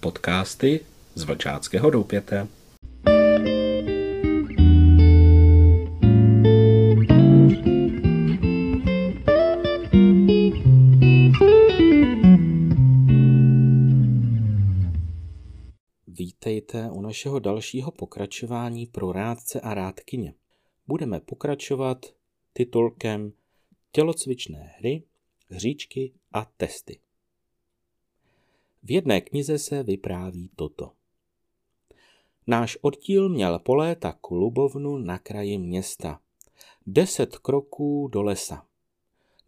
Podcasty z Vlčáckého doupěte. Vítejte u našeho dalšího pokračování pro rádce a rádkyně. Budeme pokračovat titulkem Tělocvičné hry, hříčky a testy. V jedné knize se vypráví toto. Náš oddíl měl po léta klubovnu na kraji města. Deset kroků do lesa.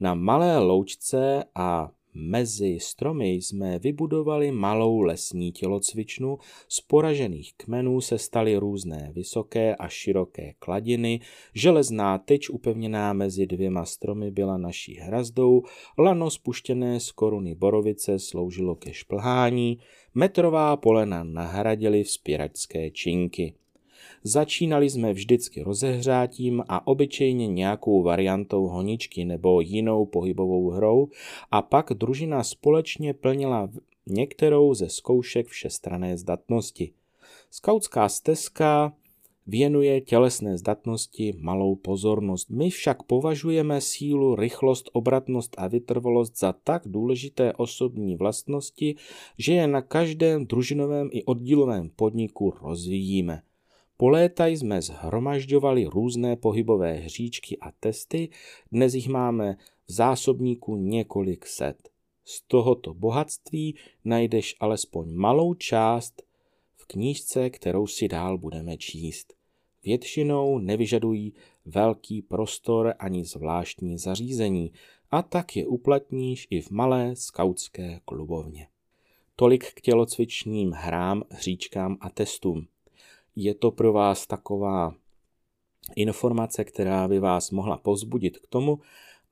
Na malé loučce a Mezi stromy jsme vybudovali malou lesní tělocvičnu, z poražených kmenů se staly různé vysoké a široké kladiny, železná tyč upevněná mezi dvěma stromy byla naší hrazdou, lano spuštěné z koruny borovice sloužilo ke šplhání, metrová polena nahradily vzpěračské činky. Začínali jsme vždycky rozehřátím a obyčejně nějakou variantou honičky nebo jinou pohybovou hrou a pak družina společně plnila některou ze zkoušek všestrané zdatnosti. Skautská stezka věnuje tělesné zdatnosti malou pozornost. My však považujeme sílu, rychlost, obratnost a vytrvalost za tak důležité osobní vlastnosti, že je na každém družinovém i oddílovém podniku rozvíjíme. Po léta jsme zhromažďovali různé pohybové hříčky a testy, dnes jich máme v zásobníku několik set. Z tohoto bohatství najdeš alespoň malou část v knížce, kterou si dál budeme číst. Většinou nevyžadují velký prostor ani zvláštní zařízení a tak je uplatníš i v malé skautské klubovně. Tolik k tělocvičním hrám, hříčkám a testům je to pro vás taková informace, která by vás mohla pozbudit k tomu,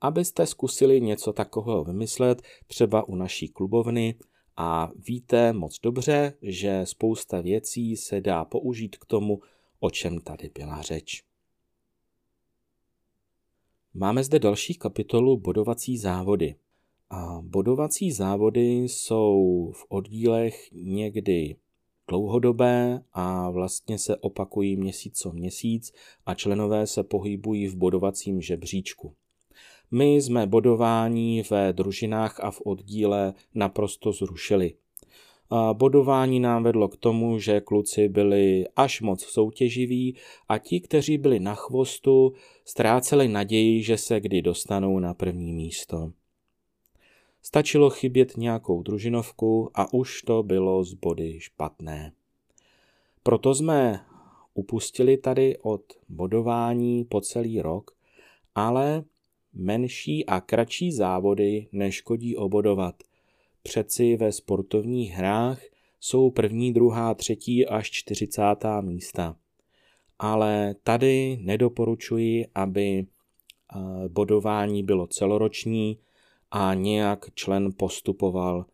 abyste zkusili něco takového vymyslet, třeba u naší klubovny a víte moc dobře, že spousta věcí se dá použít k tomu, o čem tady byla řeč. Máme zde další kapitolu bodovací závody. A bodovací závody jsou v oddílech někdy dlouhodobé a vlastně se opakují měsíc co měsíc a členové se pohybují v bodovacím žebříčku. My jsme bodování ve družinách a v oddíle naprosto zrušili. Bodování nám vedlo k tomu, že kluci byli až moc soutěživí a ti, kteří byli na chvostu, ztráceli naději, že se kdy dostanou na první místo. Stačilo chybět nějakou družinovku a už to bylo z body špatné. Proto jsme upustili tady od bodování po celý rok, ale menší a kratší závody neškodí obodovat. Přeci ve sportovních hrách jsou první, druhá, třetí až čtyřicátá místa. Ale tady nedoporučuji, aby eh, bodování bylo celoroční, a nějak člen postupoval,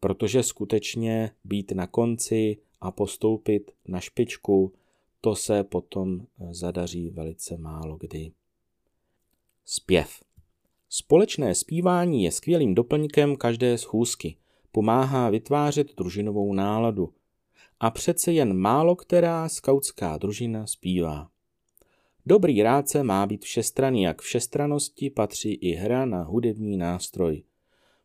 protože skutečně být na konci a postoupit na špičku, to se potom zadaří velice málo kdy. Zpěv. Společné zpívání je skvělým doplňkem každé schůzky. Pomáhá vytvářet družinovou náladu. A přece jen málo která skautská družina zpívá. Dobrý rádce má být všestranný, jak všestranosti patří i hra na hudební nástroj.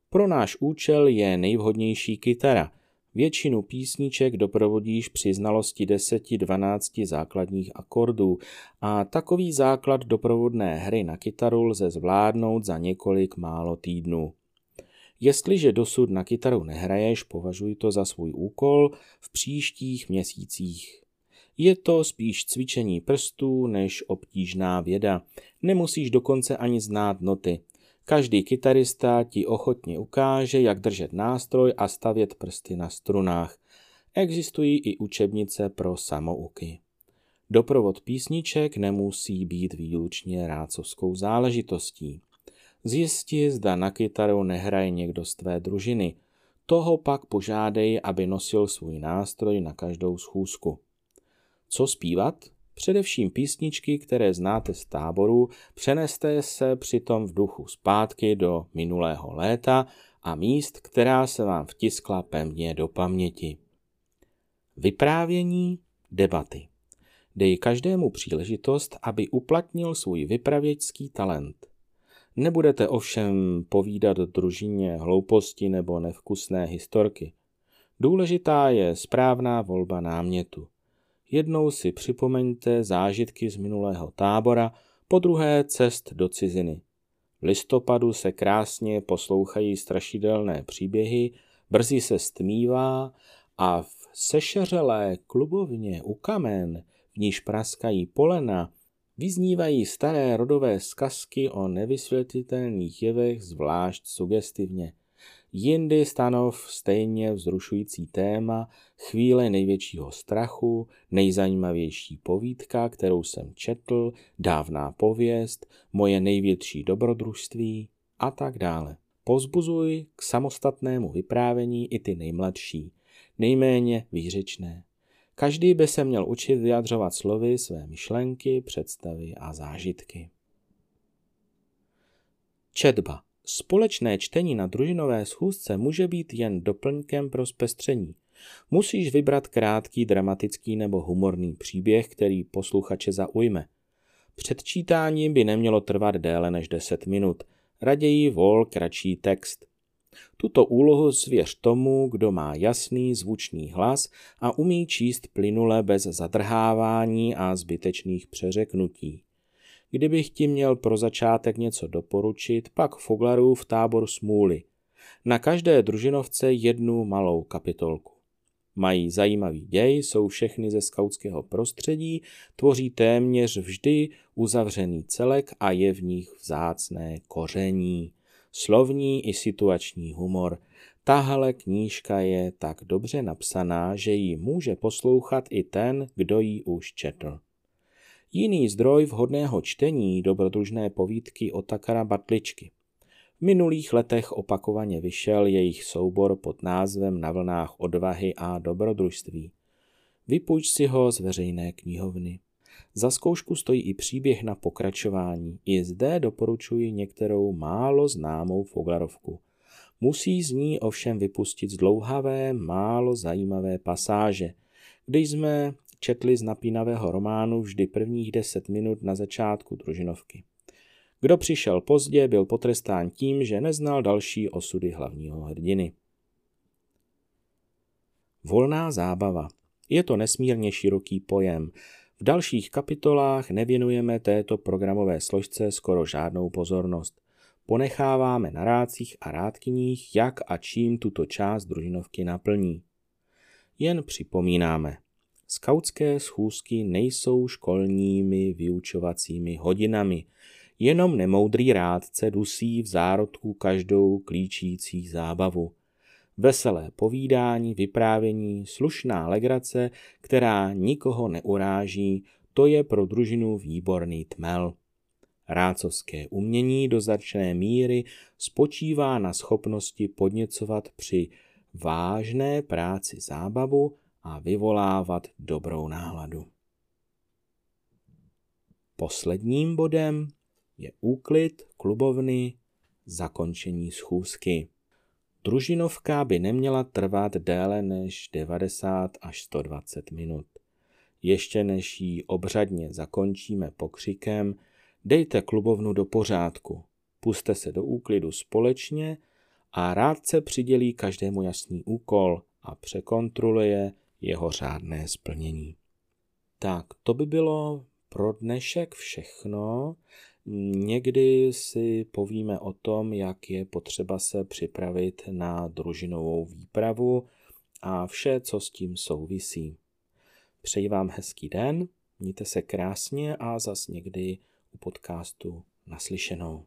Pro náš účel je nejvhodnější kytara. Většinu písniček doprovodíš při znalosti 10-12 základních akordů a takový základ doprovodné hry na kytaru lze zvládnout za několik málo týdnů. Jestliže dosud na kytaru nehraješ, považuj to za svůj úkol v příštích měsících. Je to spíš cvičení prstů než obtížná věda. Nemusíš dokonce ani znát noty. Každý kytarista ti ochotně ukáže, jak držet nástroj a stavět prsty na strunách. Existují i učebnice pro samouky. Doprovod písniček nemusí být výlučně rácovskou záležitostí. Zjisti, zda na kytaru nehraje někdo z tvé družiny. Toho pak požádej, aby nosil svůj nástroj na každou schůzku. Co zpívat? Především písničky, které znáte z táboru, přeneste se přitom v duchu zpátky do minulého léta a míst, která se vám vtiskla pevně do paměti. Vyprávění, debaty. Dej každému příležitost, aby uplatnil svůj vypravěčský talent. Nebudete ovšem povídat družině hlouposti nebo nevkusné historky. Důležitá je správná volba námětu. Jednou si připomeňte zážitky z minulého tábora, po druhé cest do ciziny. V listopadu se krásně poslouchají strašidelné příběhy, brzy se stmívá a v sešeřelé klubovně u kamen, v níž praskají polena, vyznívají staré rodové zkazky o nevysvětlitelných jevech zvlášť sugestivně. Jindy stanov stejně vzrušující téma, chvíle největšího strachu, nejzajímavější povídka, kterou jsem četl, dávná pověst, moje největší dobrodružství a tak dále. Pozbuzuj k samostatnému vyprávění i ty nejmladší, nejméně výřečné. Každý by se měl učit vyjadřovat slovy své myšlenky, představy a zážitky. Četba. Společné čtení na družinové schůzce může být jen doplňkem pro zpestření. Musíš vybrat krátký, dramatický nebo humorný příběh, který posluchače zaujme. Předčítání by nemělo trvat déle než 10 minut. Raději vol kratší text. Tuto úlohu svěř tomu, kdo má jasný zvučný hlas a umí číst plynule bez zadrhávání a zbytečných přeřeknutí. Kdybych ti měl pro začátek něco doporučit, pak Foglarův tábor smůly. Na každé družinovce jednu malou kapitolku. Mají zajímavý děj, jsou všechny ze skautského prostředí, tvoří téměř vždy uzavřený celek a je v nich vzácné koření. Slovní i situační humor. Tahle knížka je tak dobře napsaná, že ji může poslouchat i ten, kdo ji už četl. Jiný zdroj vhodného čtení dobrodružné povídky Takara Batličky. V minulých letech opakovaně vyšel jejich soubor pod názvem Na vlnách odvahy a dobrodružství. Vypůjč si ho z veřejné knihovny. Za zkoušku stojí i příběh na pokračování. I zde doporučuji některou málo známou Foglarovku. Musí z ní ovšem vypustit zdlouhavé, málo zajímavé pasáže. Když jsme četli z napínavého románu vždy prvních deset minut na začátku družinovky. Kdo přišel pozdě, byl potrestán tím, že neznal další osudy hlavního hrdiny. Volná zábava. Je to nesmírně široký pojem. V dalších kapitolách nevěnujeme této programové složce skoro žádnou pozornost. Ponecháváme na rádcích a rádkyních, jak a čím tuto část družinovky naplní. Jen připomínáme, Skautské schůzky nejsou školními vyučovacími hodinami, jenom nemoudrý rádce dusí v zárodku každou klíčící zábavu. Veselé povídání, vyprávění, slušná legrace, která nikoho neuráží, to je pro družinu výborný tmel. Rácovské umění do značné míry spočívá na schopnosti podněcovat při vážné práci zábavu a vyvolávat dobrou náladu. Posledním bodem je úklid klubovny, zakončení schůzky. Družinovka by neměla trvat déle než 90 až 120 minut. Ještě než ji obřadně zakončíme pokřikem, dejte klubovnu do pořádku, puste se do úklidu společně a rádce přidělí každému jasný úkol a překontroluje, jeho řádné splnění. Tak, to by bylo pro dnešek všechno. Někdy si povíme o tom, jak je potřeba se připravit na družinovou výpravu a vše, co s tím souvisí. Přeji vám hezký den, mějte se krásně a zas někdy u podcastu naslyšenou.